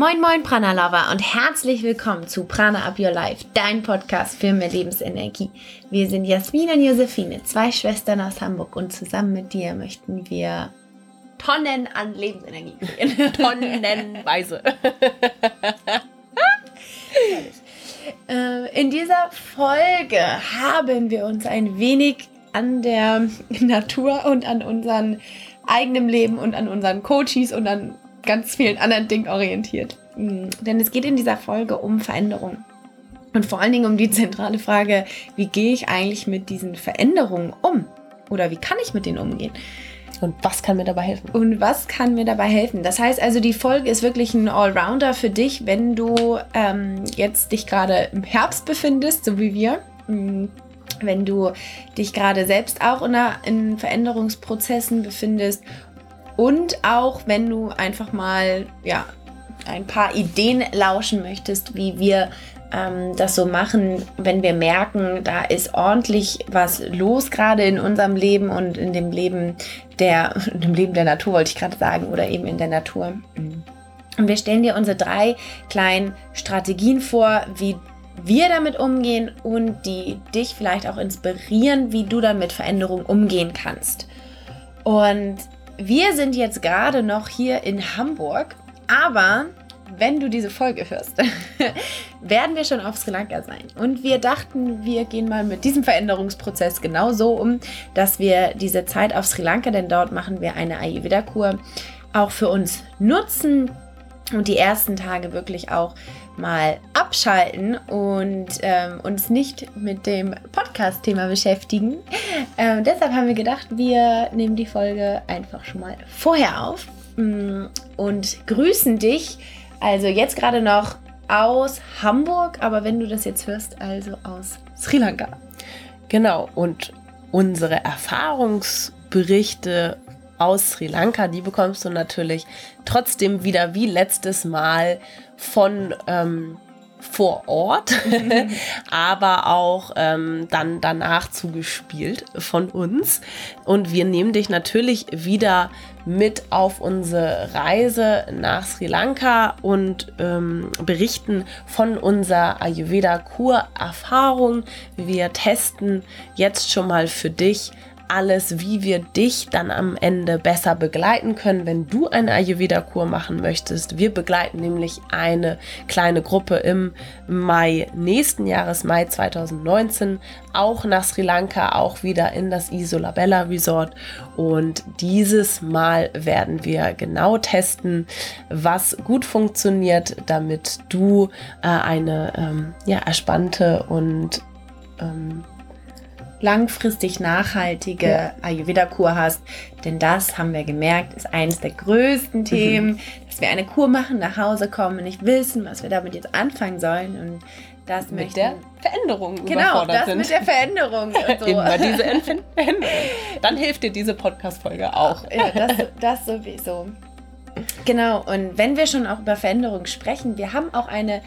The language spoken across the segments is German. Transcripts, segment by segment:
Moin Moin Prana Lover und herzlich willkommen zu Prana Up Your Life, dein Podcast für mehr Lebensenergie. Wir sind Jasmin und Josephine, zwei Schwestern aus Hamburg und zusammen mit dir möchten wir Tonnen an Lebensenergie kreieren. Tonnenweise. Äh, In dieser Folge haben wir uns ein wenig an der Natur und an unserem eigenen Leben und an unseren Coaches und an ganz vielen anderen Dingen orientiert. Mm, Denn es geht in dieser Folge um Veränderung. Und vor allen Dingen um die zentrale Frage, wie gehe ich eigentlich mit diesen Veränderungen um? Oder wie kann ich mit denen umgehen? Und was kann mir dabei helfen? Und was kann mir dabei helfen? Das heißt also, die Folge ist wirklich ein Allrounder für dich, wenn du ähm, jetzt dich gerade im Herbst befindest, so wie wir. Mm, Wenn du dich gerade selbst auch in, einer, in Veränderungsprozessen befindest und auch wenn du einfach mal ja, ein paar Ideen lauschen möchtest, wie wir ähm, das so machen, wenn wir merken, da ist ordentlich was los gerade in unserem Leben und in dem Leben der, in dem Leben der Natur, wollte ich gerade sagen, oder eben in der Natur. Und wir stellen dir unsere drei kleinen Strategien vor, wie wir damit umgehen und die dich vielleicht auch inspirieren, wie du dann mit Veränderung umgehen kannst. Und wir sind jetzt gerade noch hier in Hamburg, aber wenn du diese Folge hörst, werden wir schon auf Sri Lanka sein. Und wir dachten, wir gehen mal mit diesem Veränderungsprozess genauso um, dass wir diese Zeit auf Sri Lanka, denn dort machen wir eine Ayurveda-Kur, auch für uns nutzen und die ersten Tage wirklich auch mal abschalten und ähm, uns nicht mit dem Podcast-Thema beschäftigen. Ähm, deshalb haben wir gedacht, wir nehmen die Folge einfach schon mal vorher auf mm, und grüßen dich. Also jetzt gerade noch aus Hamburg, aber wenn du das jetzt hörst, also aus Sri Lanka. Genau. Und unsere Erfahrungsberichte aus Sri Lanka, die bekommst du natürlich trotzdem wieder wie letztes Mal von ähm, vor Ort, aber auch ähm, dann danach zugespielt von uns. Und wir nehmen dich natürlich wieder mit auf unsere Reise nach Sri Lanka und ähm, berichten von unserer Ayurveda-Kur-Erfahrung. Wir testen jetzt schon mal für dich alles, wie wir dich dann am Ende besser begleiten können, wenn du eine Ayurveda-Kur machen möchtest. Wir begleiten nämlich eine kleine Gruppe im Mai nächsten Jahres, Mai 2019, auch nach Sri Lanka, auch wieder in das Isolabella Resort. Und dieses Mal werden wir genau testen, was gut funktioniert, damit du äh, eine ähm, ja, erspannte und ähm, langfristig nachhaltige Ja. Ayurveda-Kur hast. Denn das haben wir gemerkt, ist eines der größten Themen, dass wir eine Kur machen, nach Hause kommen und nicht wissen, was wir damit jetzt anfangen sollen. Und das mit möchten- der Veränderung genau, das sind. mit der Veränderung. Und so. Immer diese Veränderung. Dann hilft dir diese Podcast-Folge auch. Ja, das, das sowieso. Genau, und wenn wir schon auch über Veränderung sprechen, wir haben auch eine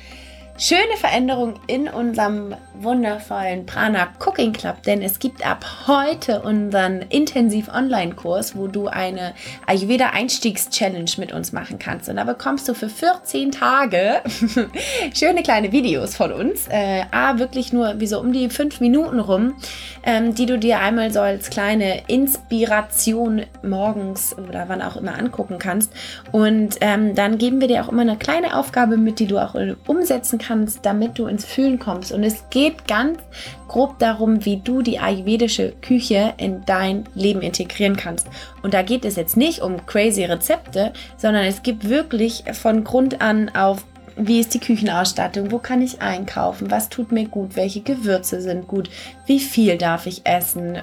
schöne Veränderung in unserem wundervollen Prana Cooking Club, denn es gibt ab heute unseren intensiv Online-Kurs, wo du eine Ayurveda Einstiegs-Challenge mit uns machen kannst. Und da bekommst du für 14 Tage schöne kleine Videos von uns. Äh, A, wirklich nur wie so um die fünf Minuten rum, ähm, die du dir einmal so als kleine Inspiration morgens oder wann auch immer angucken kannst. Und ähm, dann geben wir dir auch immer eine kleine Aufgabe mit, die du auch äh, umsetzen kannst, damit du ins Fühlen kommst. Und es geht ganz grob darum, wie du die ayurvedische Küche in dein Leben integrieren kannst. Und da geht es jetzt nicht um crazy Rezepte, sondern es gibt wirklich von Grund an auf wie ist die Küchenausstattung? Wo kann ich einkaufen? Was tut mir gut? Welche Gewürze sind gut? Wie viel darf ich essen?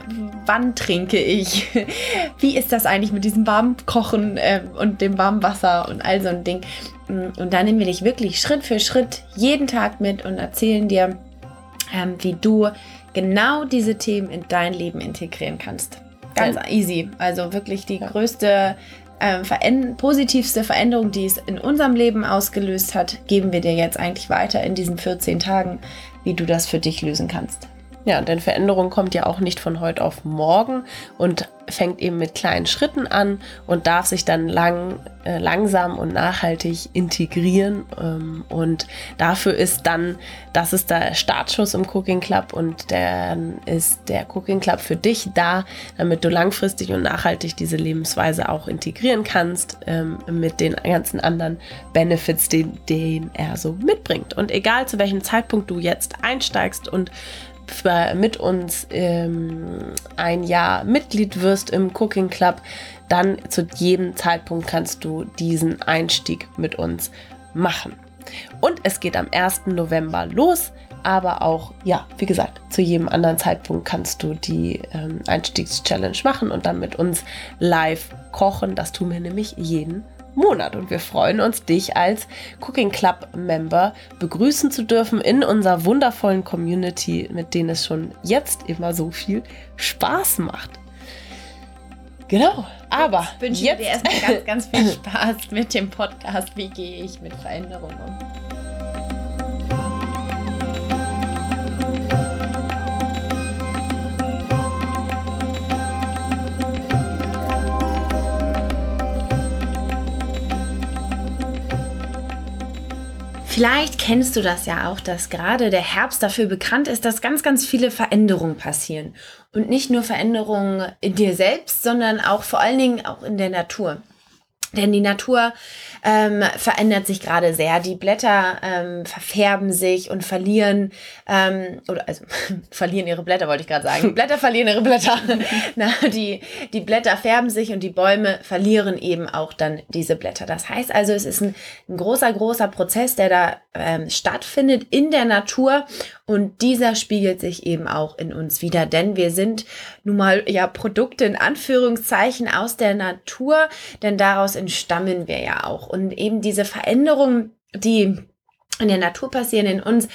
Wann trinke ich? Wie ist das eigentlich mit diesem warmen Kochen äh, und dem warmen Wasser und all so ein Ding? Und da nehmen wir dich wirklich Schritt für Schritt jeden Tag mit und erzählen dir, ähm, wie du genau diese Themen in dein Leben integrieren kannst. Ganz easy. Also wirklich die größte veränd positivste Veränderung, die es in unserem Leben ausgelöst hat, geben wir dir jetzt eigentlich weiter in diesen 14 Tagen, wie du das für dich lösen kannst. Ja, denn Veränderung kommt ja auch nicht von heute auf morgen und fängt eben mit kleinen Schritten an und darf sich dann lang, äh, langsam und nachhaltig integrieren. Ähm, und dafür ist dann, das ist der Startschuss im Cooking Club und dann ist der Cooking Club für dich da, damit du langfristig und nachhaltig diese Lebensweise auch integrieren kannst ähm, mit den ganzen anderen Benefits, den, den er so mitbringt. Und egal zu welchem Zeitpunkt du jetzt einsteigst und mit uns ähm, ein Jahr Mitglied wirst im Cooking Club, dann zu jedem Zeitpunkt kannst du diesen Einstieg mit uns machen. Und es geht am 1. November los, aber auch, ja, wie gesagt, zu jedem anderen Zeitpunkt kannst du die ähm, Einstiegschallenge machen und dann mit uns live kochen. Das tun wir nämlich jeden Monat. Und wir freuen uns, dich als Cooking Club Member begrüßen zu dürfen in unserer wundervollen Community, mit denen es schon jetzt immer so viel Spaß macht. Genau, aber ich wünsche jetzt dir erstmal ganz, ganz viel Spaß mit dem Podcast. Wie gehe ich mit Veränderungen um? Vielleicht kennst du das ja auch, dass gerade der Herbst dafür bekannt ist, dass ganz, ganz viele Veränderungen passieren. Und nicht nur Veränderungen in dir selbst, sondern auch vor allen Dingen auch in der Natur. Denn die Natur ähm, verändert sich gerade sehr. Die Blätter ähm, verfärben sich und verlieren, ähm, oder also verlieren ihre Blätter, wollte ich gerade sagen. Blätter verlieren ihre Blätter. Na, die, die Blätter färben sich und die Bäume verlieren eben auch dann diese Blätter. Das heißt also, es ist ein, ein großer, großer Prozess, der da ähm, stattfindet in der Natur und dieser spiegelt sich eben auch in uns wieder, denn wir sind nun mal ja Produkte in Anführungszeichen aus der Natur, denn daraus entstammen wir ja auch. Und eben diese Veränderungen, die in der Natur passieren, in uns,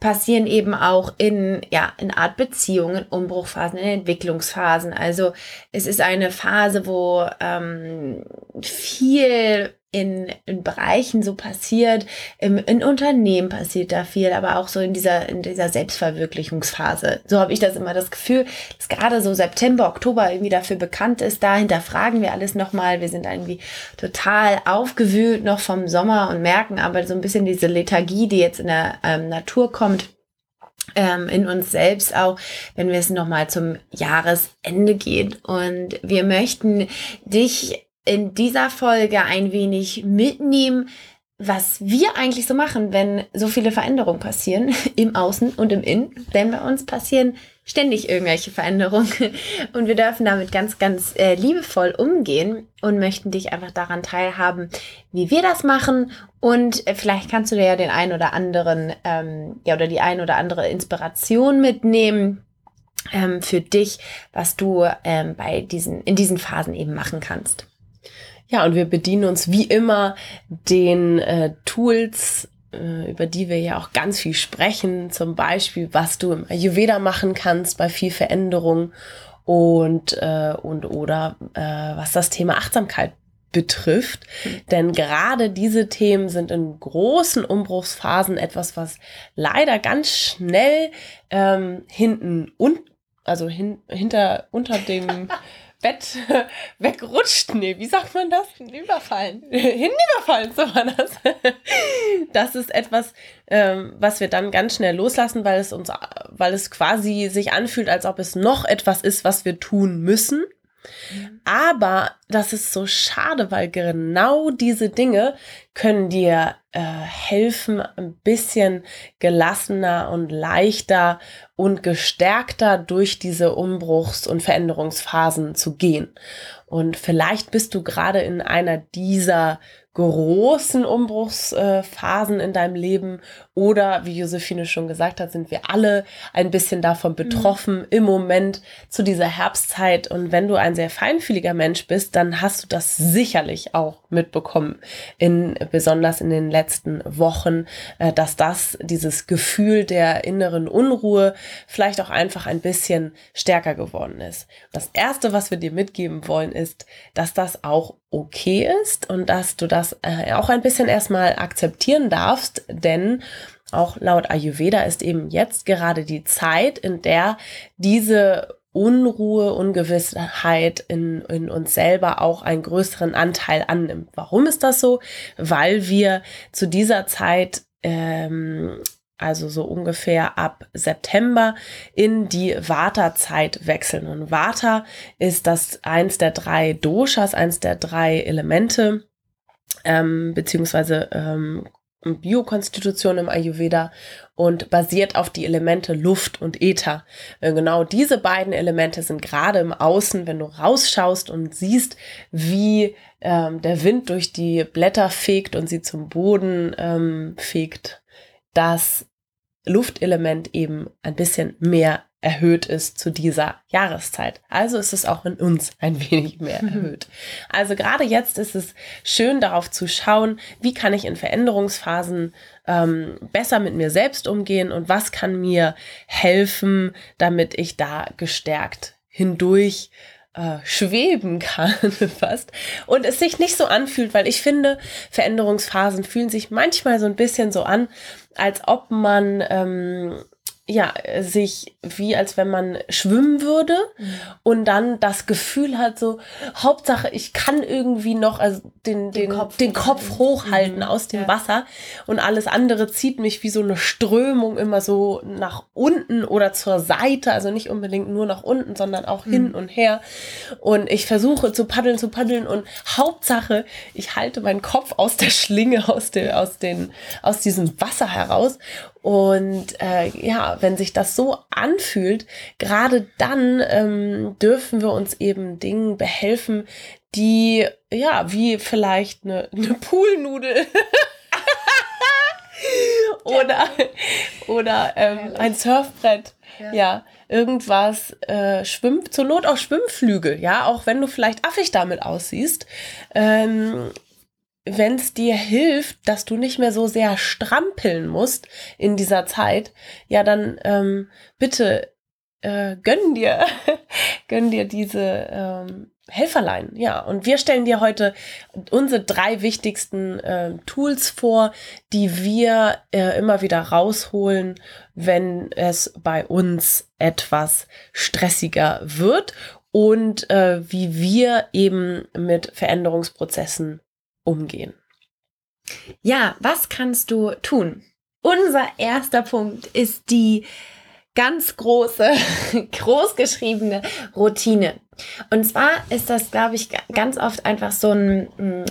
passieren eben auch in, ja, in Art Beziehungen, Umbruchphasen, in Entwicklungsphasen. Also es ist eine Phase, wo ähm, viel in, in Bereichen so passiert, im, in Unternehmen passiert da viel, aber auch so in dieser, in dieser Selbstverwirklichungsphase. So habe ich das immer das Gefühl, dass gerade so September, Oktober irgendwie dafür bekannt ist. Da hinterfragen wir alles nochmal. Wir sind irgendwie total aufgewühlt noch vom Sommer und merken aber so ein bisschen diese Lethargie, die jetzt in der ähm, Natur kommt ähm, in uns selbst auch, wenn wir es nochmal zum Jahresende geht. Und wir möchten dich in dieser Folge ein wenig mitnehmen, was wir eigentlich so machen, wenn so viele Veränderungen passieren im Außen und im Innen. Denn bei uns passieren ständig irgendwelche Veränderungen und wir dürfen damit ganz, ganz äh, liebevoll umgehen und möchten dich einfach daran teilhaben, wie wir das machen und äh, vielleicht kannst du dir ja den einen oder anderen, ähm, ja oder die ein oder andere Inspiration mitnehmen ähm, für dich, was du ähm, bei diesen in diesen Phasen eben machen kannst. Ja, und wir bedienen uns wie immer den äh, Tools, äh, über die wir ja auch ganz viel sprechen. Zum Beispiel, was du im Ayurveda machen kannst bei viel Veränderung und, äh, und oder äh, was das Thema Achtsamkeit betrifft. Mhm. Denn gerade diese Themen sind in großen Umbruchsphasen etwas, was leider ganz schnell ähm, hinten und also hin, hinter unter dem Bett wegrutscht. Nee, wie sagt man das? Überfallen. Hinüberfallen, so war das. Das ist etwas, ähm, was wir dann ganz schnell loslassen, weil es uns, weil es quasi sich anfühlt, als ob es noch etwas ist, was wir tun müssen. Mhm. Aber das ist so schade, weil genau diese Dinge können dir äh, helfen, ein bisschen gelassener und leichter und gestärkter durch diese Umbruchs- und Veränderungsphasen zu gehen. Und vielleicht bist du gerade in einer dieser großen Umbruchsphasen in deinem Leben oder, wie Josephine schon gesagt hat, sind wir alle ein bisschen davon mhm. betroffen mhm. im Moment zu dieser Herbstzeit. Und wenn du ein sehr feinfühliger Mensch bist, dann hast du das sicherlich auch mitbekommen, in, besonders in den letzten Wochen, äh, dass das, dieses Gefühl der inneren Unruhe vielleicht auch einfach ein bisschen stärker geworden ist. Das erste, was wir dir mitgeben wollen, ist, dass das auch okay ist und dass du das äh, auch ein bisschen erstmal akzeptieren darfst, denn auch laut Ayurveda ist eben jetzt gerade die Zeit, in der diese Unruhe, Ungewissheit in, in uns selber auch einen größeren Anteil annimmt. Warum ist das so? Weil wir zu dieser Zeit ähm, also so ungefähr ab September in die Vata-Zeit wechseln. Und Vata ist das eins der drei Doshas, eins der drei Elemente, ähm, beziehungsweise ähm, Biokonstitution im Ayurveda und basiert auf die Elemente Luft und Äther. Genau diese beiden Elemente sind gerade im Außen, wenn du rausschaust und siehst, wie ähm, der Wind durch die Blätter fegt und sie zum Boden ähm, fegt, das Luftelement eben ein bisschen mehr erhöht ist zu dieser Jahreszeit. Also ist es auch in uns ein wenig mehr mhm. erhöht. Also gerade jetzt ist es schön darauf zu schauen, wie kann ich in Veränderungsphasen ähm, besser mit mir selbst umgehen und was kann mir helfen, damit ich da gestärkt hindurch äh, schweben kann fast und es sich nicht so anfühlt, weil ich finde, Veränderungsphasen fühlen sich manchmal so ein bisschen so an, als ob man ähm, ja, sich wie als wenn man schwimmen würde mhm. und dann das Gefühl hat, so, Hauptsache, ich kann irgendwie noch also den, den, den, Kopf, den Kopf hochhalten mhm. aus dem ja. Wasser und alles andere zieht mich wie so eine Strömung immer so nach unten oder zur Seite, also nicht unbedingt nur nach unten, sondern auch mhm. hin und her. Und ich versuche zu paddeln, zu paddeln und Hauptsache, ich halte meinen Kopf aus der Schlinge, aus, der, aus, den, aus diesem Wasser heraus und äh, ja, wenn sich das so anfühlt, gerade dann ähm, dürfen wir uns eben Dingen behelfen, die, ja, wie vielleicht eine, eine Poolnudel. oder oder ähm, ein Surfbrett. Ja. ja, irgendwas äh, schwimmt, zur Not auch Schwimmflügel, ja, auch wenn du vielleicht affig damit aussiehst. Ähm, wenn es dir hilft, dass du nicht mehr so sehr strampeln musst in dieser Zeit, ja, dann ähm, bitte äh, gönn dir, gönn dir diese ähm, Helferlein, ja. Und wir stellen dir heute unsere drei wichtigsten äh, Tools vor, die wir äh, immer wieder rausholen, wenn es bei uns etwas stressiger wird und äh, wie wir eben mit Veränderungsprozessen umgehen. Ja, was kannst du tun? Unser erster Punkt ist die ganz große, großgeschriebene Routine. Und zwar ist das, glaube ich, ganz oft einfach so ein mm,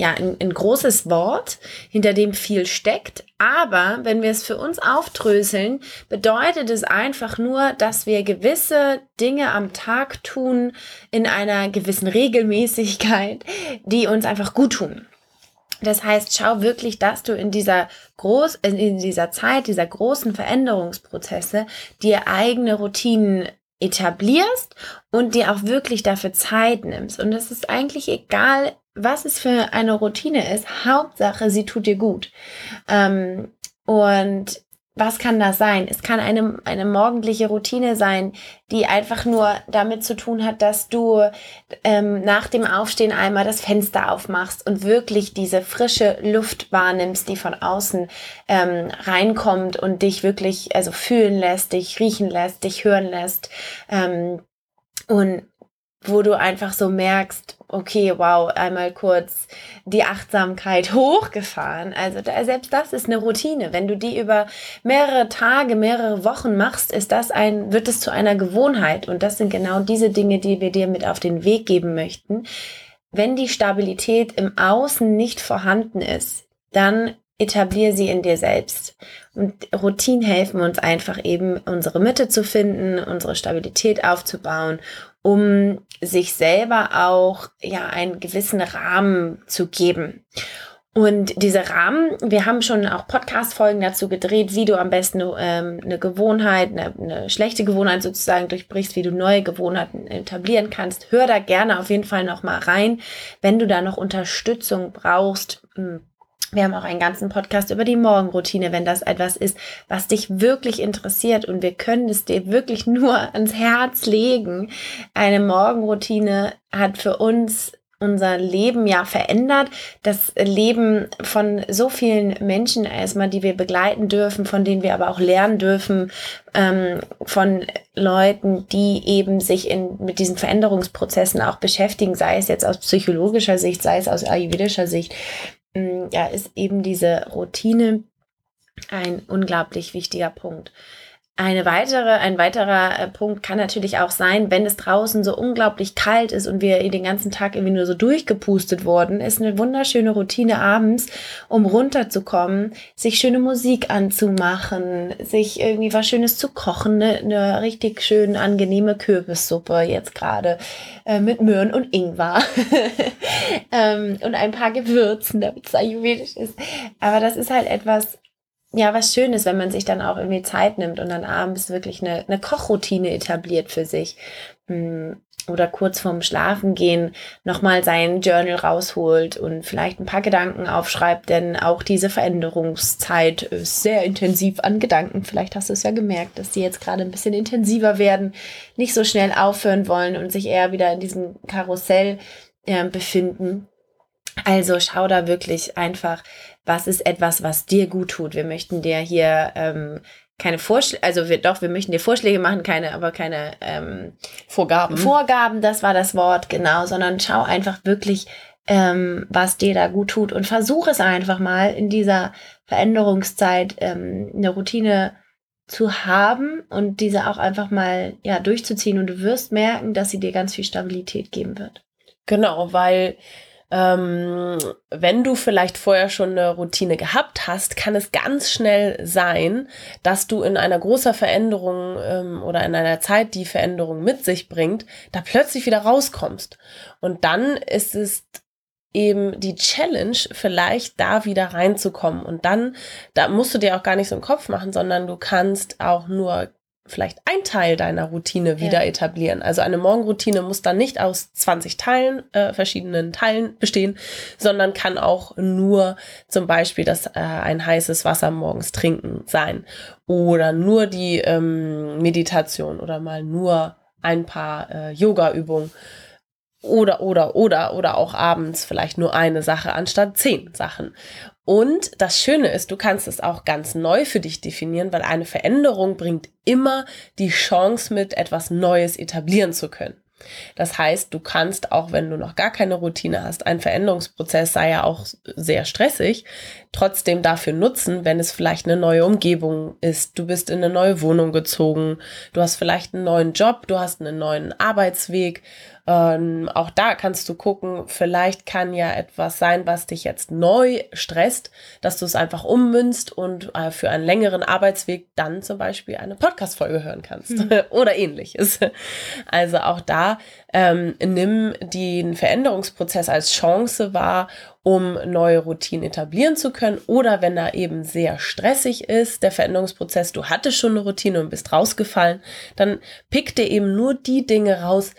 ja, ein, ein großes Wort, hinter dem viel steckt. Aber wenn wir es für uns aufdröseln, bedeutet es einfach nur, dass wir gewisse Dinge am Tag tun in einer gewissen Regelmäßigkeit, die uns einfach gut tun. Das heißt, schau wirklich, dass du in dieser groß, in dieser Zeit, dieser großen Veränderungsprozesse dir eigene Routinen etablierst und dir auch wirklich dafür Zeit nimmst. Und es ist eigentlich egal, was es für eine Routine ist. Hauptsache, sie tut dir gut. Ähm, und was kann das sein? Es kann eine, eine morgendliche Routine sein, die einfach nur damit zu tun hat, dass du ähm, nach dem Aufstehen einmal das Fenster aufmachst und wirklich diese frische Luft wahrnimmst, die von außen ähm, reinkommt und dich wirklich also fühlen lässt, dich riechen lässt, dich hören lässt. Ähm, und wo du einfach so merkst, okay, wow, einmal kurz die Achtsamkeit hochgefahren. Also da, selbst das ist eine Routine. Wenn du die über mehrere Tage, mehrere Wochen machst, ist das ein, wird es zu einer Gewohnheit. Und das sind genau diese Dinge, die wir dir mit auf den Weg geben möchten. Wenn die Stabilität im Außen nicht vorhanden ist, dann etablier sie in dir selbst. Und Routinen helfen uns einfach eben, unsere Mitte zu finden, unsere Stabilität aufzubauen um sich selber auch ja einen gewissen Rahmen zu geben. Und diese Rahmen, wir haben schon auch Podcast-Folgen dazu gedreht, wie du am besten ähm, eine Gewohnheit, eine, eine schlechte Gewohnheit sozusagen durchbrichst, wie du neue Gewohnheiten etablieren kannst. Hör da gerne auf jeden Fall noch mal rein. Wenn du da noch Unterstützung brauchst, wir haben auch einen ganzen Podcast über die Morgenroutine, wenn das etwas ist, was dich wirklich interessiert und wir können es dir wirklich nur ans Herz legen. Eine Morgenroutine hat für uns unser Leben ja verändert. Das Leben von so vielen Menschen erstmal, die wir begleiten dürfen, von denen wir aber auch lernen dürfen, ähm, von Leuten, die eben sich in, mit diesen Veränderungsprozessen auch beschäftigen, sei es jetzt aus psychologischer Sicht, sei es aus ayurvedischer Sicht. Ähm, ja, ist eben diese Routine ein unglaublich wichtiger Punkt. Eine weitere, ein weiterer äh, Punkt kann natürlich auch sein, wenn es draußen so unglaublich kalt ist und wir den ganzen Tag irgendwie nur so durchgepustet wurden, ist eine wunderschöne Routine abends, um runterzukommen, sich schöne Musik anzumachen, sich irgendwie was Schönes zu kochen, eine, eine richtig schön angenehme Kürbissuppe jetzt gerade äh, mit Möhren und Ingwer ähm, und ein paar Gewürzen, damit es ayurvedisch ist. Aber das ist halt etwas, ja, was schön ist, wenn man sich dann auch irgendwie Zeit nimmt und dann abends wirklich eine, eine Kochroutine etabliert für sich. Hm, oder kurz vorm Schlafengehen nochmal sein Journal rausholt und vielleicht ein paar Gedanken aufschreibt, denn auch diese Veränderungszeit ist sehr intensiv an Gedanken. Vielleicht hast du es ja gemerkt, dass die jetzt gerade ein bisschen intensiver werden, nicht so schnell aufhören wollen und sich eher wieder in diesem Karussell äh, befinden. Also schau da wirklich einfach, was ist etwas, was dir gut tut. Wir möchten dir hier ähm, keine Vorschläge, also wir, doch, wir möchten dir Vorschläge machen, keine, aber keine ähm, Vorgaben. Vorgaben, das war das Wort, genau, sondern schau einfach wirklich, ähm, was dir da gut tut und versuch es einfach mal in dieser Veränderungszeit ähm, eine Routine zu haben und diese auch einfach mal ja durchzuziehen und du wirst merken, dass sie dir ganz viel Stabilität geben wird. Genau, weil ähm, wenn du vielleicht vorher schon eine Routine gehabt hast, kann es ganz schnell sein, dass du in einer großer Veränderung ähm, oder in einer Zeit, die Veränderung mit sich bringt, da plötzlich wieder rauskommst. Und dann ist es eben die Challenge, vielleicht da wieder reinzukommen. Und dann, da musst du dir auch gar nicht so einen Kopf machen, sondern du kannst auch nur vielleicht ein Teil deiner Routine wieder ja. etablieren. Also eine Morgenroutine muss dann nicht aus 20 Teilen, äh, verschiedenen Teilen bestehen, sondern kann auch nur zum Beispiel das äh, ein heißes Wasser morgens trinken sein oder nur die ähm, Meditation oder mal nur ein paar äh, Yoga-Übungen oder, oder, oder, oder auch abends vielleicht nur eine Sache anstatt zehn Sachen. Und das Schöne ist, du kannst es auch ganz neu für dich definieren, weil eine Veränderung bringt immer die Chance mit, etwas Neues etablieren zu können. Das heißt, du kannst, auch wenn du noch gar keine Routine hast, ein Veränderungsprozess sei ja auch sehr stressig, trotzdem dafür nutzen, wenn es vielleicht eine neue Umgebung ist. Du bist in eine neue Wohnung gezogen, du hast vielleicht einen neuen Job, du hast einen neuen Arbeitsweg ähm, auch da kannst du gucken, vielleicht kann ja etwas sein, was dich jetzt neu stresst, dass du es einfach ummünzt und äh, für einen längeren Arbeitsweg dann zum Beispiel eine Podcast-Folge hören kannst mhm. oder ähnliches. Also auch da ähm, nimm den Veränderungsprozess als Chance wahr, um neue Routinen etablieren zu können. Oder wenn er eben sehr stressig ist, der Veränderungsprozess, du hattest schon eine Routine und bist rausgefallen, dann pick dir eben nur die Dinge raus,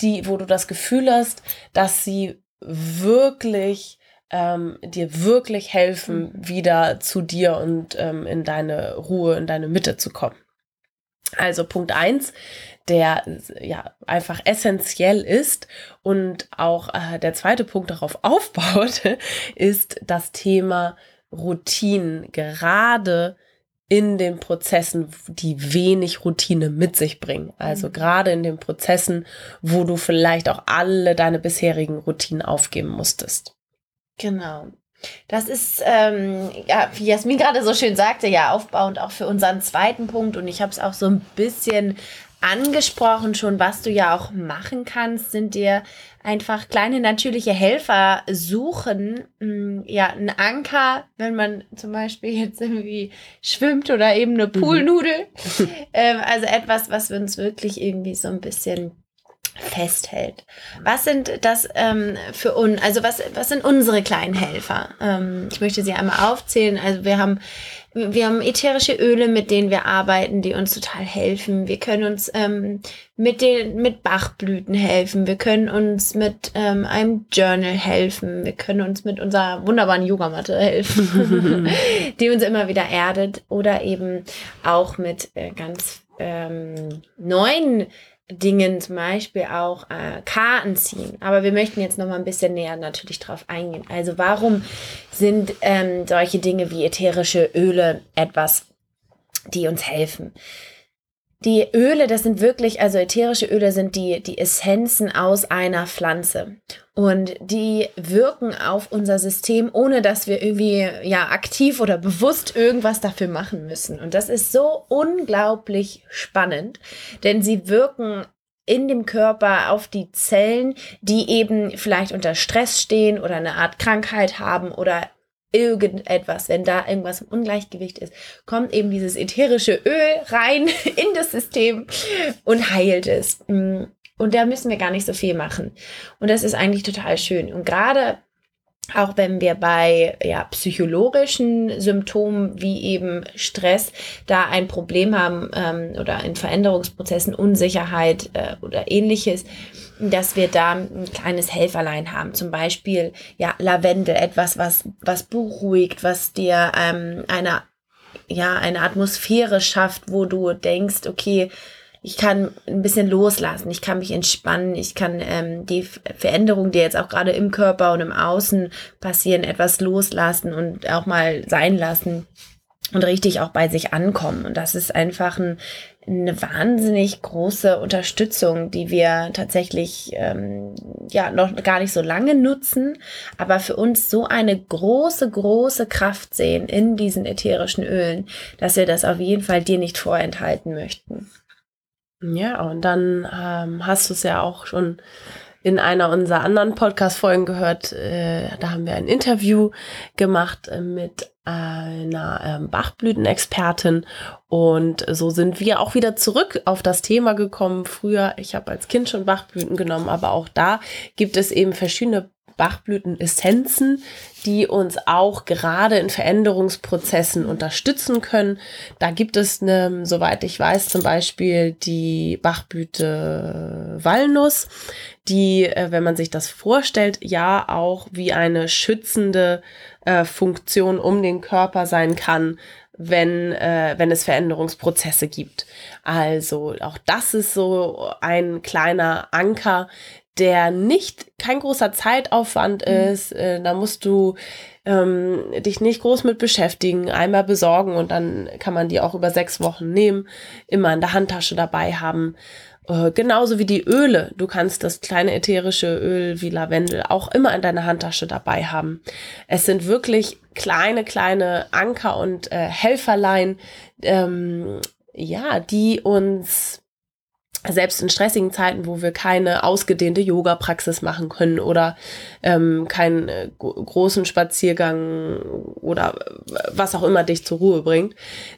die, wo du das Gefühl hast, dass sie wirklich ähm, dir wirklich helfen, mhm. wieder zu dir und ähm, in deine Ruhe, in deine Mitte zu kommen. Also Punkt eins, der ja einfach essentiell ist und auch äh, der zweite Punkt darauf aufbaut, ist das Thema Routinen. Gerade in den Prozessen, die wenig Routine mit sich bringen. Also mhm. gerade in den Prozessen, wo du vielleicht auch alle deine bisherigen Routinen aufgeben musstest. Genau. Das ist, ähm, ja, wie Jasmin gerade so schön sagte, ja, aufbauend auch für unseren zweiten Punkt. Und ich habe es auch so ein bisschen angesprochen schon, was du ja auch machen kannst, sind dir einfach kleine natürliche Helfer suchen. Mm, ja, ein Anker, wenn man zum Beispiel jetzt irgendwie schwimmt oder eben eine mhm. Poolnudel. ähm, also etwas, was uns wirklich irgendwie so ein bisschen festhält. Was sind das ähm, für uns, also was, was sind unsere kleinen Helfer? Ähm, ich möchte sie einmal aufzählen. Also wir haben, wir haben ätherische Öle, mit denen wir arbeiten, die uns total helfen. Wir können uns ähm, mit den, mit Bachblüten helfen. Wir können uns mit ähm, einem Journal helfen. Wir können uns mit unserer wunderbaren Yogamatte helfen, die uns immer wieder erdet oder eben auch mit äh, ganz ähm, neuen Dingen zum Beispiel auch äh, Karten ziehen. Aber wir möchten jetzt noch mal ein bisschen näher natürlich drauf eingehen. Also warum sind ähm, solche Dinge wie ätherische Öle etwas, die uns helfen? Die Öle, das sind wirklich, also ätherische Öle sind die, die Essenzen aus einer Pflanze. Und die wirken auf unser System, ohne dass wir irgendwie ja aktiv oder bewusst irgendwas dafür machen müssen. Und das ist so unglaublich spannend, denn sie wirken in dem Körper auf die Zellen, die eben vielleicht unter Stress stehen oder eine Art Krankheit haben oder irgendetwas, wenn da irgendwas im Ungleichgewicht ist, kommt eben dieses ätherische Öl rein in das System und heilt es. Und da müssen wir gar nicht so viel machen. Und das ist eigentlich total schön. Und gerade auch wenn wir bei ja, psychologischen Symptomen wie eben Stress da ein Problem haben ähm, oder in Veränderungsprozessen Unsicherheit äh, oder ähnliches, dass wir da ein kleines Helferlein haben. Zum Beispiel ja Lavendel, etwas, was, was beruhigt, was dir ähm, eine, ja, eine Atmosphäre schafft, wo du denkst, okay, ich kann ein bisschen loslassen, ich kann mich entspannen, ich kann ähm, die Veränderungen, die jetzt auch gerade im Körper und im Außen passieren, etwas loslassen und auch mal sein lassen und richtig auch bei sich ankommen. Und das ist einfach ein, eine wahnsinnig große Unterstützung, die wir tatsächlich ähm, ja noch gar nicht so lange nutzen, aber für uns so eine große, große Kraft sehen in diesen ätherischen Ölen, dass wir das auf jeden Fall dir nicht vorenthalten möchten. Ja, und dann ähm, hast du es ja auch schon in einer unserer anderen Podcast-Folgen gehört. Äh, da haben wir ein Interview gemacht äh, mit einer ähm, Bachblütenexpertin und so sind wir auch wieder zurück auf das Thema gekommen. Früher, ich habe als Kind schon Bachblüten genommen, aber auch da gibt es eben verschiedene Bachblütenessenzen, die uns auch gerade in Veränderungsprozessen unterstützen können. Da gibt es, eine, soweit ich weiß, zum Beispiel die Bachblüte Walnuss, die, äh, wenn man sich das vorstellt, ja auch wie eine schützende äh, Funktion um den Körper sein kann, wenn, äh, wenn es Veränderungsprozesse gibt. Also auch das ist so ein kleiner Anker, der nicht kein großer Zeitaufwand mhm. ist. Äh, da musst du ähm, dich nicht groß mit beschäftigen, einmal besorgen und dann kann man die auch über sechs Wochen nehmen, immer in der Handtasche dabei haben. Äh, genauso wie die Öle. Du kannst das kleine ätherische Öl wie Lavendel auch immer in deiner Handtasche dabei haben. Es sind wirklich kleine, kleine Anker und äh, Helferlein, ähm, ja, die uns selbst in stressigen Zeiten, wo wir keine ausgedehnte Yoga-Praxis machen können oder ähm, keinen äh, großen Spaziergang oder äh, was auch immer dich zur Ruhe bringt,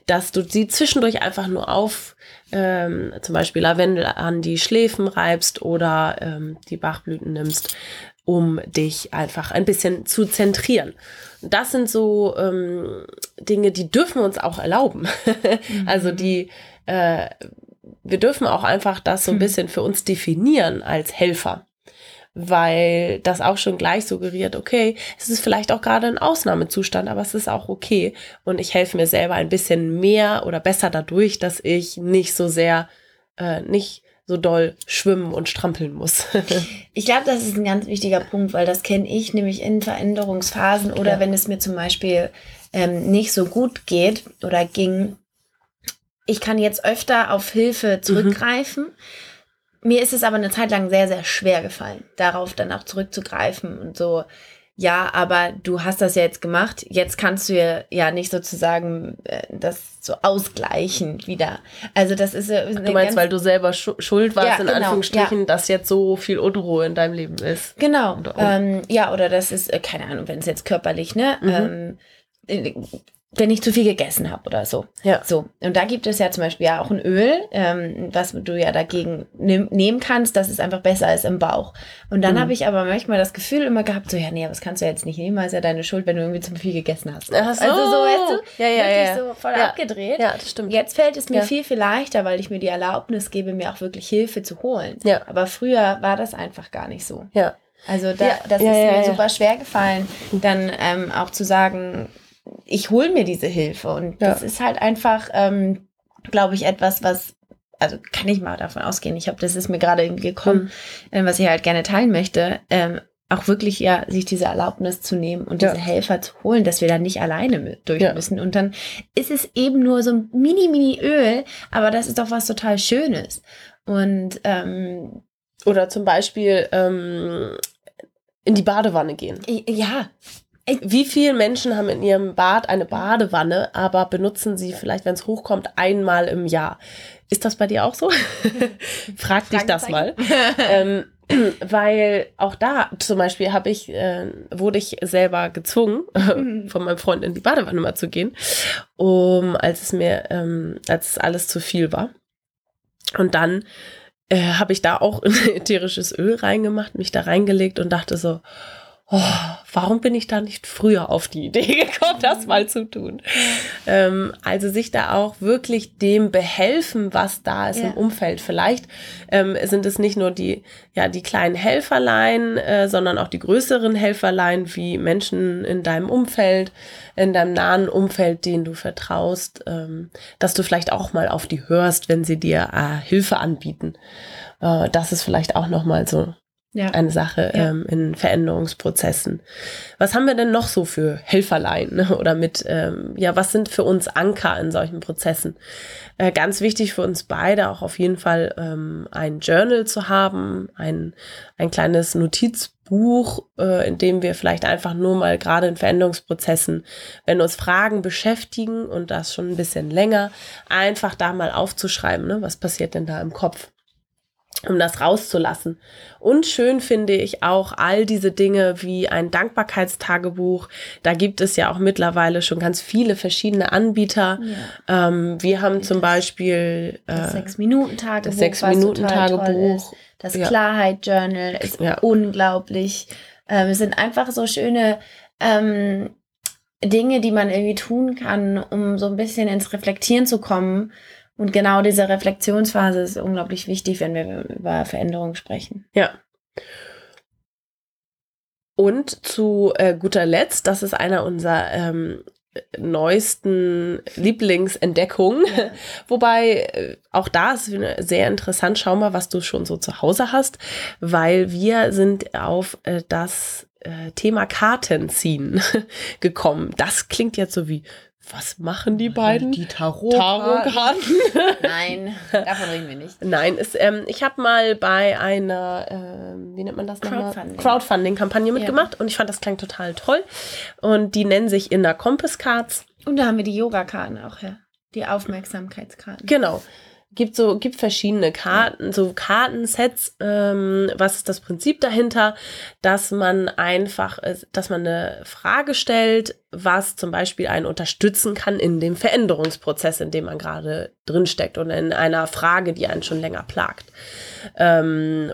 dass du sie zwischendurch einfach nur auf ähm, zum Beispiel Lavendel an die Schläfen reibst oder ähm, die Bachblüten nimmst, um dich einfach ein bisschen zu zentrieren. Das sind so ähm, Dinge, die dürfen wir uns auch erlauben. also die äh, wir dürfen auch einfach das so ein hm. bisschen für uns definieren als Helfer. Weil das auch schon gleich suggeriert, okay, es ist vielleicht auch gerade ein Ausnahmezustand, aber es ist auch okay. Und ich helfe mir selber ein bisschen mehr oder besser dadurch, dass ich nicht so sehr, äh, nicht so doll schwimmen und strampeln muss. ich glaube, das ist ein ganz wichtiger Punkt, weil das kenne ich nämlich in Veränderungsphasen oder ja. wenn es mir zum Beispiel ähm, nicht so gut geht oder ging, ich kann jetzt öfter auf Hilfe zurückgreifen. Mhm. Mir ist es aber eine Zeit lang sehr, sehr schwer gefallen, darauf dann auch zurückzugreifen und so. Ja, aber du hast das ja jetzt gemacht. Jetzt kannst du ja, nicht sozusagen äh, das so ausgleichen wieder. Also das ist ja. Du meinst, weil du selber schuld warst, ja, in genau, Anführungsstrichen, ja. dass jetzt so viel Unruhe in deinem Leben ist. Genau. Ähm, ja, oder das ist, äh, keine Ahnung, wenn es jetzt körperlich, ne? Mhm. Ähm, äh, wenn ich zu viel gegessen habe oder so. Ja. So. Und da gibt es ja zum Beispiel ja auch ein Öl, ähm, was du ja dagegen nehm, nehmen kannst, dass es einfach besser ist im Bauch. Und dann mhm. habe ich aber manchmal das Gefühl immer gehabt, so, ja, nee, das kannst du jetzt nicht nehmen, weil es ja deine Schuld, wenn du irgendwie zu viel gegessen hast. Ach so. Also so, weißt du, ja, ja, wirklich ja. so voll ja. abgedreht. Ja, das stimmt. Jetzt fällt es mir viel, viel leichter, weil ich mir die Erlaubnis gebe, mir auch wirklich Hilfe zu holen. Ja. Aber früher war das einfach gar nicht so. Ja. Also da, das ist mir super schwer gefallen, dann ähm, auch zu sagen, ich hole mir diese Hilfe. Und ja. das ist halt einfach, ähm, glaube ich, etwas, was also kann ich mal davon ausgehen. Ich habe, das ist mir gerade irgendwie gekommen, mhm. was ich halt gerne teilen möchte. Ähm, auch wirklich ja sich diese Erlaubnis zu nehmen und diese Helfer zu holen, dass wir da nicht alleine mit durch ja. müssen. Und dann ist es eben nur so ein mini, mini Öl, aber das ist doch was total Schönes. Und ähm, oder zum Beispiel ähm, in die Badewanne gehen. Ja. Wie viele Menschen haben in ihrem Bad eine Badewanne, aber benutzen sie vielleicht, wenn es hochkommt, einmal im Jahr? Ist das bei dir auch so? Frag dich das mal. ähm, weil auch da zum Beispiel habe ich, äh, wurde ich selber gezwungen, äh, von meinem Freund in die Badewanne mal zu gehen, um als es mir, ähm, als es alles zu viel war. Und dann äh, habe ich da auch ein ätherisches Öl reingemacht, mich da reingelegt und dachte so, oh, warum bin ich da nicht früher auf die Idee gekommen, das mal zu tun? Ähm, also sich da auch wirklich dem behelfen, was da ist ja. im Umfeld. Vielleicht ähm, sind es nicht nur die, ja, die kleinen Helferlein, äh, sondern auch die größeren Helferlein, wie Menschen in deinem Umfeld, in deinem nahen Umfeld, denen du vertraust, ähm, dass du vielleicht auch mal auf die hörst, wenn sie dir äh, Hilfe anbieten. Äh, das ist vielleicht auch nochmal so ja. eine Sache ja. ähm, in Veränderungsprozessen. Was haben wir denn noch so für Helferlein ne? oder mit, ähm, ja, was sind für uns Anker in solchen Prozessen? Äh, ganz wichtig für uns beide auch auf jeden Fall ähm, ein Journal zu haben, ein, ein kleines Notizbuch, äh, in dem wir vielleicht einfach nur mal gerade in Veränderungsprozessen, wenn uns Fragen beschäftigen und das schon ein bisschen länger, einfach da mal aufzuschreiben, ne? was passiert denn da im Kopf um das rauszulassen. Und schön finde ich auch all diese Dinge wie ein Dankbarkeitstagebuch. Da gibt es ja auch mittlerweile schon ganz viele verschiedene Anbieter. Ja. Ähm, wir haben zum Beispiel äh, das Sechs-Minuten-Tagebuch. Das Sechs-Minuten-Tagebuch. Das ja. Klarheit-Journal ist ja. unglaublich. Ähm, es sind einfach so schöne ähm, Dinge, die man irgendwie tun kann, um so ein bisschen ins Reflektieren zu kommen und genau diese Reflexionsphase ist unglaublich wichtig, wenn wir über Veränderungen sprechen. Ja. Und zu äh, guter Letzt, das ist einer unserer ähm, neuesten Lieblingsentdeckungen. Ja. Wobei äh, auch da ist sehr interessant. Schau mal, was du schon so zu Hause hast, weil wir sind auf äh, das äh, Thema Karten ziehen gekommen. Das klingt jetzt so wie was machen die beiden? Die Tarotkarten. Tarot Nein, davon reden wir nicht. Nein, es, ähm, ich habe mal bei einer, äh, wie nennt man das Crowdfunding. Crowdfunding-Kampagne mitgemacht ja. und ich fand das klang total toll. Und die nennen sich Inner Compass Cards. Und da haben wir die Yoga-Karten auch her. Die Aufmerksamkeitskarten. Genau gibt so gibt verschiedene Karten, so Kartensets. Ähm, was ist das Prinzip dahinter? Dass man einfach, dass man eine Frage stellt, was zum Beispiel einen unterstützen kann in dem Veränderungsprozess, in dem man gerade drinsteckt und in einer Frage, die einen schon länger plagt. Ähm,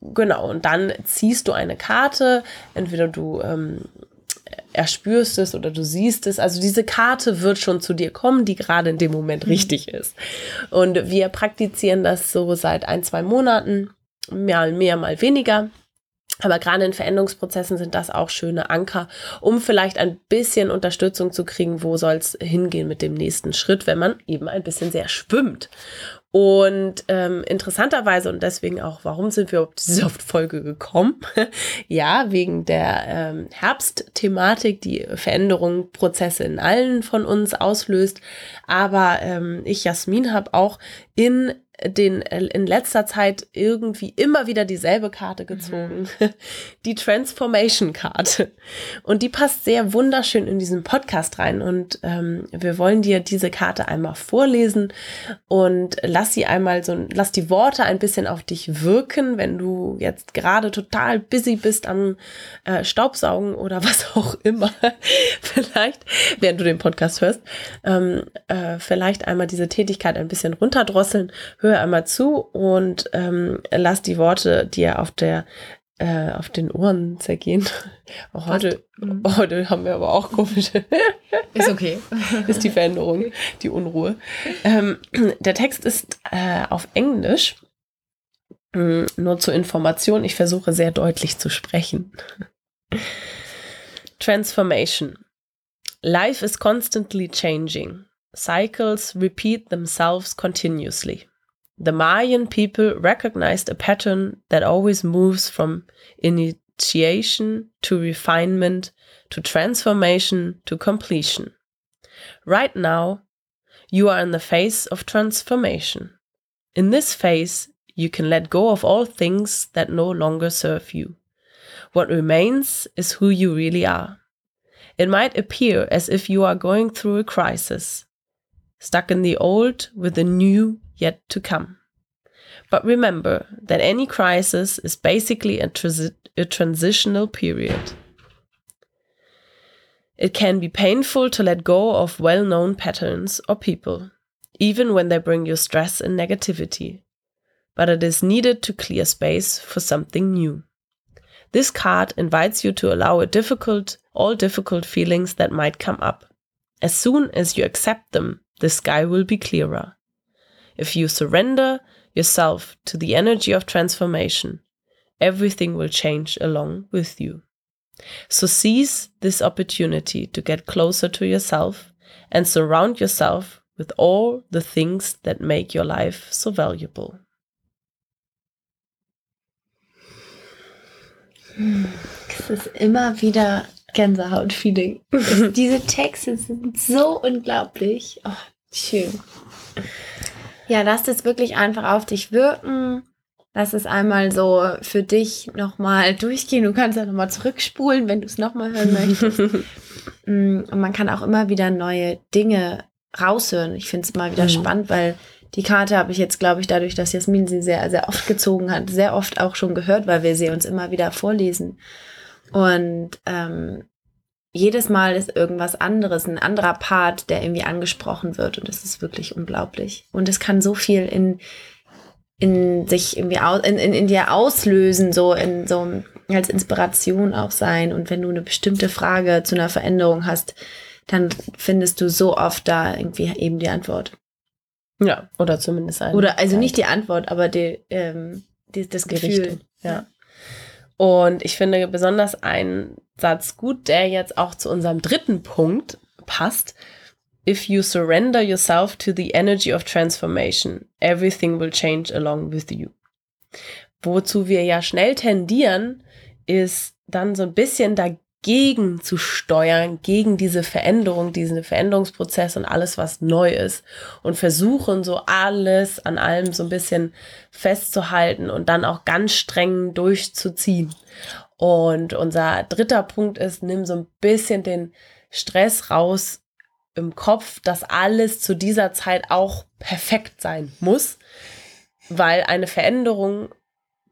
genau. Und dann ziehst du eine Karte. Entweder du ähm, erspürst es oder du siehst es. Also diese Karte wird schon zu dir kommen, die gerade in dem Moment mhm. richtig ist. Und wir praktizieren das so seit ein, zwei Monaten, mal mehr, mal weniger. Aber gerade in Veränderungsprozessen sind das auch schöne Anker, um vielleicht ein bisschen Unterstützung zu kriegen, wo soll es hingehen mit dem nächsten Schritt, wenn man eben ein bisschen sehr schwimmt. Und ähm, interessanterweise und deswegen auch, warum sind wir auf diese Folge gekommen? ja, wegen der ähm, Herbstthematik, die Veränderung, Prozesse in allen von uns auslöst. Aber ähm, ich, Jasmin, habe auch in den in letzter Zeit irgendwie immer wieder dieselbe Karte gezogen. Mhm. Die Transformation-Karte. Und die passt sehr wunderschön in diesen Podcast rein. Und ähm, wir wollen dir diese Karte einmal vorlesen und lass sie einmal so, lass die Worte ein bisschen auf dich wirken, wenn du jetzt gerade total busy bist am äh, Staubsaugen oder was auch immer. vielleicht, während du den Podcast hörst, ähm, äh, vielleicht einmal diese Tätigkeit ein bisschen runterdrosseln. Hör hör einmal zu und ähm, lass die Worte dir auf der äh, auf den Ohren zergehen. Auch heute, mhm. heute haben wir aber auch komische. ist okay. ist die Veränderung, die Unruhe. Ähm, der Text ist äh, auf Englisch. Mm, nur zur Information, ich versuche sehr deutlich zu sprechen. Transformation. Life is constantly changing. Cycles repeat themselves continuously. The Mayan people recognized a pattern that always moves from initiation to refinement to transformation to completion. Right now, you are in the phase of transformation. In this phase, you can let go of all things that no longer serve you. What remains is who you really are. It might appear as if you are going through a crisis, stuck in the old with the new yet to come. But remember that any crisis is basically a, transi a transitional period. It can be painful to let go of well known patterns or people, even when they bring you stress and negativity. But it is needed to clear space for something new. This card invites you to allow difficult, all difficult feelings that might come up. As soon as you accept them, the sky will be clearer. If you surrender yourself to the energy of transformation, everything will change along with you. So seize this opportunity to get closer to yourself and surround yourself with all the things that make your life so valuable. Es ist immer wieder Gänsehaut-Feeling. Diese Texte sind so unglaublich. Oh, schön. Ja, lass es wirklich einfach auf dich wirken. Lass es einmal so für dich nochmal durchgehen. Du kannst ja nochmal zurückspulen, wenn du es nochmal hören möchtest. Mm, und man kann auch immer wieder neue Dinge raushören. Ich finde es mal wieder mhm. spannend, weil die Karte habe ich jetzt, glaube ich, dadurch, dass Jasmin sie sehr, sehr oft gezogen hat, sehr oft auch schon gehört, weil wir sie uns immer wieder vorlesen. Und ähm, jedes Mal ist irgendwas anderes, ein anderer Part, der irgendwie angesprochen wird. Und das ist wirklich unglaublich. Und es kann so viel in, in sich irgendwie aus, in, in, in dir auslösen, so in so als Inspiration auch sein. Und wenn du eine bestimmte Frage zu einer Veränderung hast, dann findest du so oft da irgendwie eben die Antwort. Ja, oder zumindest ein. Oder also nicht die Antwort, aber die, ähm, die, das die Gefühl. Richtung, ja. Und ich finde besonders einen Satz gut, der jetzt auch zu unserem dritten Punkt passt. If you surrender yourself to the energy of transformation, everything will change along with you. Wozu wir ja schnell tendieren, ist dann so ein bisschen dagegen gegen zu steuern, gegen diese Veränderung, diesen Veränderungsprozess und alles, was neu ist und versuchen so alles an allem so ein bisschen festzuhalten und dann auch ganz streng durchzuziehen. Und unser dritter Punkt ist, nimm so ein bisschen den Stress raus im Kopf, dass alles zu dieser Zeit auch perfekt sein muss, weil eine Veränderung,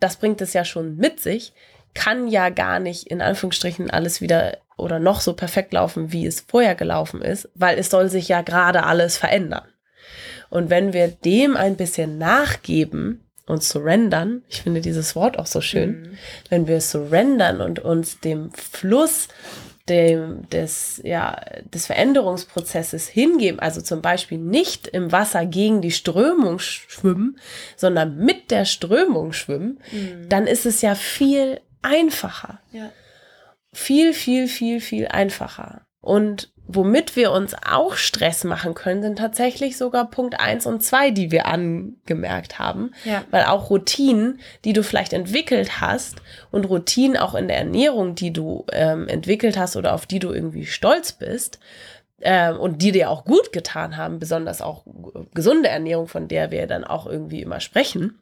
das bringt es ja schon mit sich, kann ja gar nicht in Anführungsstrichen alles wieder oder noch so perfekt laufen, wie es vorher gelaufen ist, weil es soll sich ja gerade alles verändern. Und wenn wir dem ein bisschen nachgeben und surrendern, ich finde dieses Wort auch so schön, mhm. wenn wir surrendern und uns dem Fluss dem, des, ja, des Veränderungsprozesses hingeben, also zum Beispiel nicht im Wasser gegen die Strömung schwimmen, sondern mit der Strömung schwimmen, mhm. dann ist es ja viel einfacher. Ja. Viel, viel, viel, viel einfacher. Und womit wir uns auch Stress machen können, sind tatsächlich sogar Punkt 1 und 2, die wir angemerkt haben. Ja. Weil auch Routinen, die du vielleicht entwickelt hast und Routinen auch in der Ernährung, die du ähm, entwickelt hast oder auf die du irgendwie stolz bist, äh, und die dir auch gut getan haben, besonders auch gesunde Ernährung, von der wir dann auch irgendwie immer sprechen,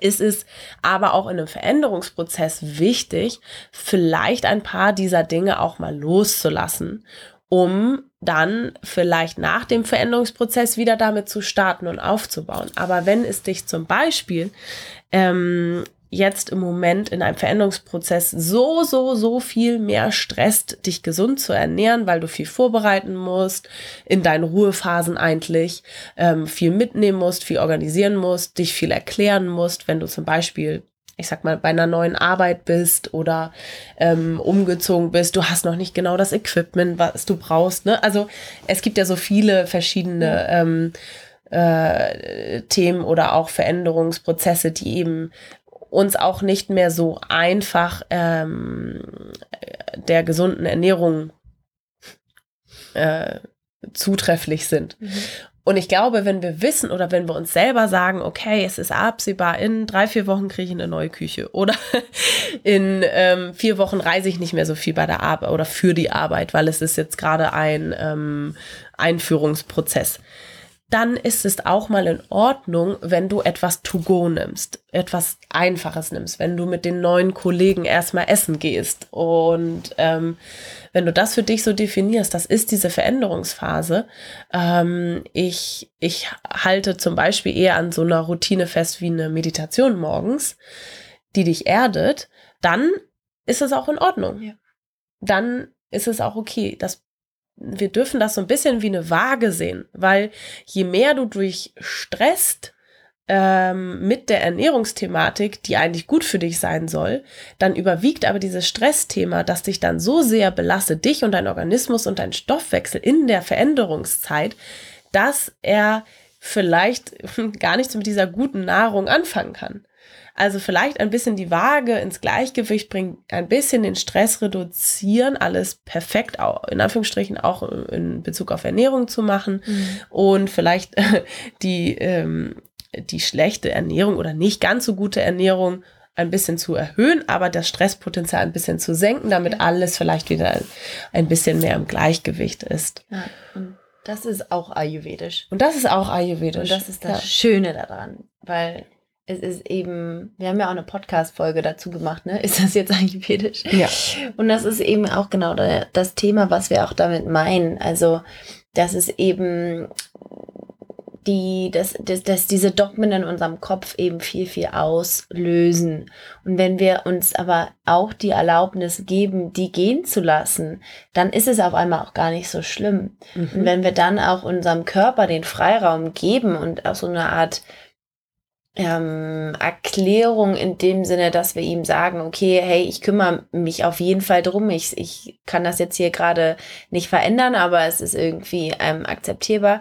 ist es aber auch in einem Veränderungsprozess wichtig, vielleicht ein paar dieser Dinge auch mal loszulassen, um dann vielleicht nach dem Veränderungsprozess wieder damit zu starten und aufzubauen. Aber wenn es dich zum Beispiel ähm, jetzt im Moment in einem Veränderungsprozess so, so, so viel mehr stresst, dich gesund zu ernähren, weil du viel vorbereiten musst, in deinen Ruhephasen eigentlich, ähm, viel mitnehmen musst, viel organisieren musst, dich viel erklären musst, wenn du zum Beispiel ich sag mal, bei einer neuen Arbeit bist oder ähm, umgezogen bist, du hast noch nicht genau das Equipment, was du brauchst. Ne? Also es gibt ja so viele verschiedene ähm, äh, Themen oder auch Veränderungsprozesse, die eben uns auch nicht mehr so einfach ähm, der gesunden Ernährung äh, zuträfflich sind. Mhm. Und ich glaube, wenn wir wissen oder wenn wir uns selber sagen, okay, es ist absehbar, in drei, vier Wochen kriege ich eine neue Küche oder in ähm, vier Wochen reise ich nicht mehr so viel bei der Arbeit oder für die Arbeit, weil es ist jetzt gerade ein ähm, Einführungsprozess dann ist es auch mal in Ordnung, wenn du etwas to go nimmst, etwas Einfaches nimmst, wenn du mit den neuen Kollegen erstmal essen gehst. Und ähm, wenn du das für dich so definierst, das ist diese Veränderungsphase. Ähm, ich, ich halte zum Beispiel eher an so einer Routine fest wie eine Meditation morgens, die dich erdet, dann ist es auch in Ordnung. Ja. Dann ist es auch okay. Das wir dürfen das so ein bisschen wie eine Waage sehen, weil je mehr du durchstresst ähm, mit der Ernährungsthematik, die eigentlich gut für dich sein soll, dann überwiegt aber dieses Stressthema, das dich dann so sehr belastet, dich und dein Organismus und dein Stoffwechsel in der Veränderungszeit, dass er vielleicht gar nichts mit dieser guten Nahrung anfangen kann. Also vielleicht ein bisschen die Waage ins Gleichgewicht bringen, ein bisschen den Stress reduzieren, alles perfekt, auch, in Anführungsstrichen auch in Bezug auf Ernährung zu machen mhm. und vielleicht die, ähm, die schlechte Ernährung oder nicht ganz so gute Ernährung ein bisschen zu erhöhen, aber das Stresspotenzial ein bisschen zu senken, damit alles vielleicht wieder ein bisschen mehr im Gleichgewicht ist. Ja, und das ist auch ayurvedisch. Und das ist auch ayurvedisch. Und das ist das ja. Schöne daran, weil es ist eben, wir haben ja auch eine Podcast-Folge dazu gemacht, ne? Ist das jetzt ayurvedisch? Ja. Und das ist eben auch genau das Thema, was wir auch damit meinen. Also, dass es eben die, dass, dass, dass diese Dogmen in unserem Kopf eben viel, viel auslösen. Und wenn wir uns aber auch die Erlaubnis geben, die gehen zu lassen, dann ist es auf einmal auch gar nicht so schlimm. Mhm. Und wenn wir dann auch unserem Körper den Freiraum geben und auch so eine Art ähm, Erklärung in dem Sinne, dass wir ihm sagen, okay, hey, ich kümmere mich auf jeden Fall drum. Ich, ich kann das jetzt hier gerade nicht verändern, aber es ist irgendwie ähm, akzeptierbar.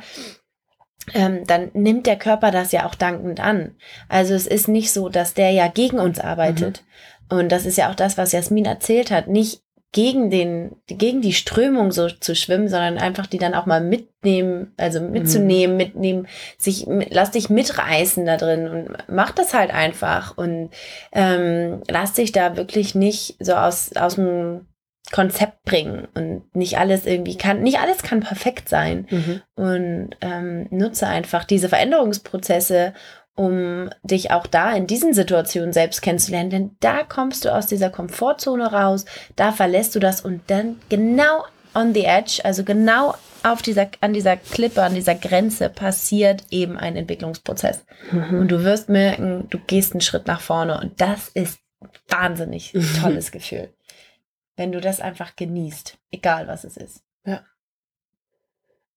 Ähm, dann nimmt der Körper das ja auch dankend an. Also es ist nicht so, dass der ja gegen uns arbeitet. Mhm. Und das ist ja auch das, was Jasmin erzählt hat. Nicht gegen den, gegen die Strömung so zu schwimmen, sondern einfach die dann auch mal mitnehmen, also mitzunehmen, mhm. mitnehmen, sich, lass dich mitreißen da drin und mach das halt einfach und ähm, lass dich da wirklich nicht so aus, aus dem Konzept bringen und nicht alles irgendwie kann, nicht alles kann perfekt sein mhm. und ähm, nutze einfach diese Veränderungsprozesse um dich auch da in diesen Situationen selbst kennenzulernen. Denn da kommst du aus dieser Komfortzone raus, da verlässt du das und dann genau on the edge, also genau auf dieser, an dieser Klippe, an dieser Grenze passiert eben ein Entwicklungsprozess. Mhm. Und du wirst merken, du gehst einen Schritt nach vorne und das ist wahnsinnig tolles Gefühl. Wenn du das einfach genießt, egal was es ist. Ja.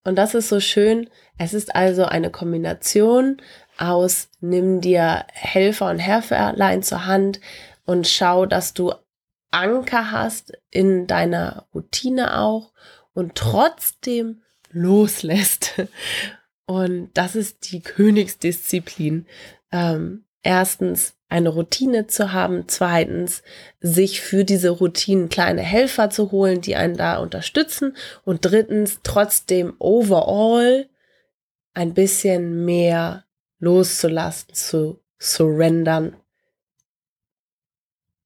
Und das ist so schön. Es ist also eine Kombination aus, nimm dir Helfer und Helferlein zur Hand und schau, dass du Anker hast in deiner Routine auch und trotzdem loslässt. Und das ist die Königsdisziplin. Ähm, erstens eine Routine zu haben, zweitens sich für diese Routinen kleine Helfer zu holen, die einen da unterstützen und drittens trotzdem overall ein bisschen mehr loszulassen, zu surrendern,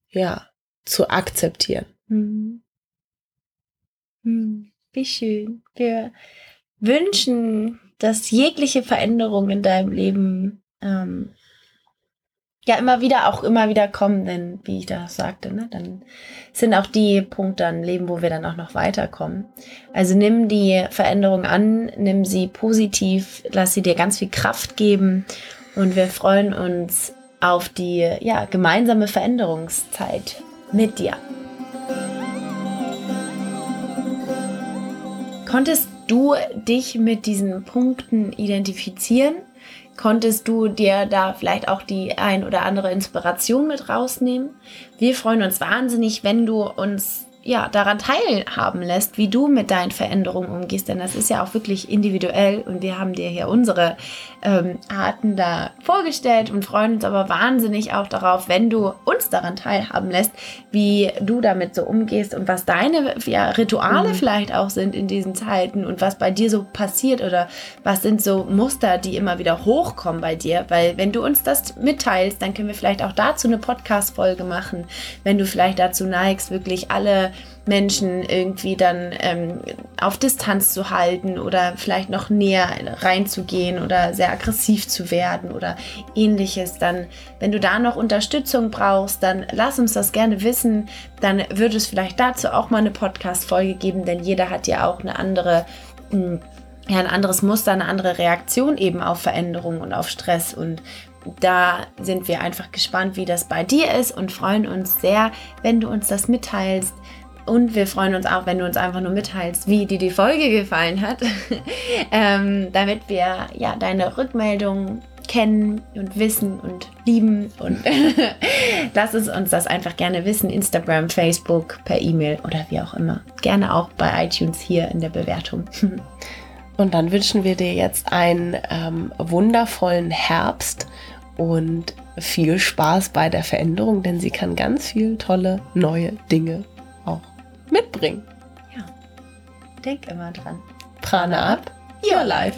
ja, zu akzeptieren. Hm. Hm. Wie schön. Wir wünschen, dass jegliche Veränderung in deinem Leben ähm, ja immer wieder auch immer wieder kommen, denn wie ich das sagte, ne, dann sind auch die Punkte im Leben, wo wir dann auch noch weiterkommen. Also nimm die Veränderung an, nimm sie positiv, lass sie dir ganz viel Kraft geben und wir freuen uns auf die ja, gemeinsame Veränderungszeit mit dir. Konntest du dich mit diesen Punkten identifizieren? Konntest du dir da vielleicht auch die ein oder andere Inspiration mit rausnehmen. Wir freuen uns wahnsinnig, wenn du uns ja, daran teilhaben lässt, wie du mit deinen Veränderungen umgehst. Denn das ist ja auch wirklich individuell und wir haben dir hier unsere ähm, Arten da vorgestellt und freuen uns aber wahnsinnig auch darauf, wenn du uns daran teilhaben lässt, wie du damit so umgehst und was deine ja, Rituale mhm. vielleicht auch sind in diesen Zeiten und was bei dir so passiert oder was sind so Muster, die immer wieder hochkommen bei dir. Weil wenn du uns das mitteilst, dann können wir vielleicht auch dazu eine Podcast-Folge machen, wenn du vielleicht dazu neigst, wirklich alle Menschen irgendwie dann ähm, auf Distanz zu halten oder vielleicht noch näher reinzugehen oder sehr aggressiv zu werden oder ähnliches, dann, wenn du da noch Unterstützung brauchst, dann lass uns das gerne wissen. Dann wird es vielleicht dazu auch mal eine Podcast-Folge geben, denn jeder hat ja auch eine andere. Hm, ja, ein anderes Muster, eine andere Reaktion eben auf Veränderungen und auf Stress. Und da sind wir einfach gespannt, wie das bei dir ist und freuen uns sehr, wenn du uns das mitteilst. Und wir freuen uns auch, wenn du uns einfach nur mitteilst, wie dir die Folge gefallen hat, ähm, damit wir ja deine Rückmeldung kennen und wissen und lieben und lass es uns das einfach gerne wissen. Instagram, Facebook, per E-Mail oder wie auch immer. Gerne auch bei iTunes hier in der Bewertung. und dann wünschen wir dir jetzt einen ähm, wundervollen Herbst und viel Spaß bei der Veränderung, denn sie kann ganz viel tolle neue Dinge mitbringen. Ja. Denk immer dran. Prana up, your life.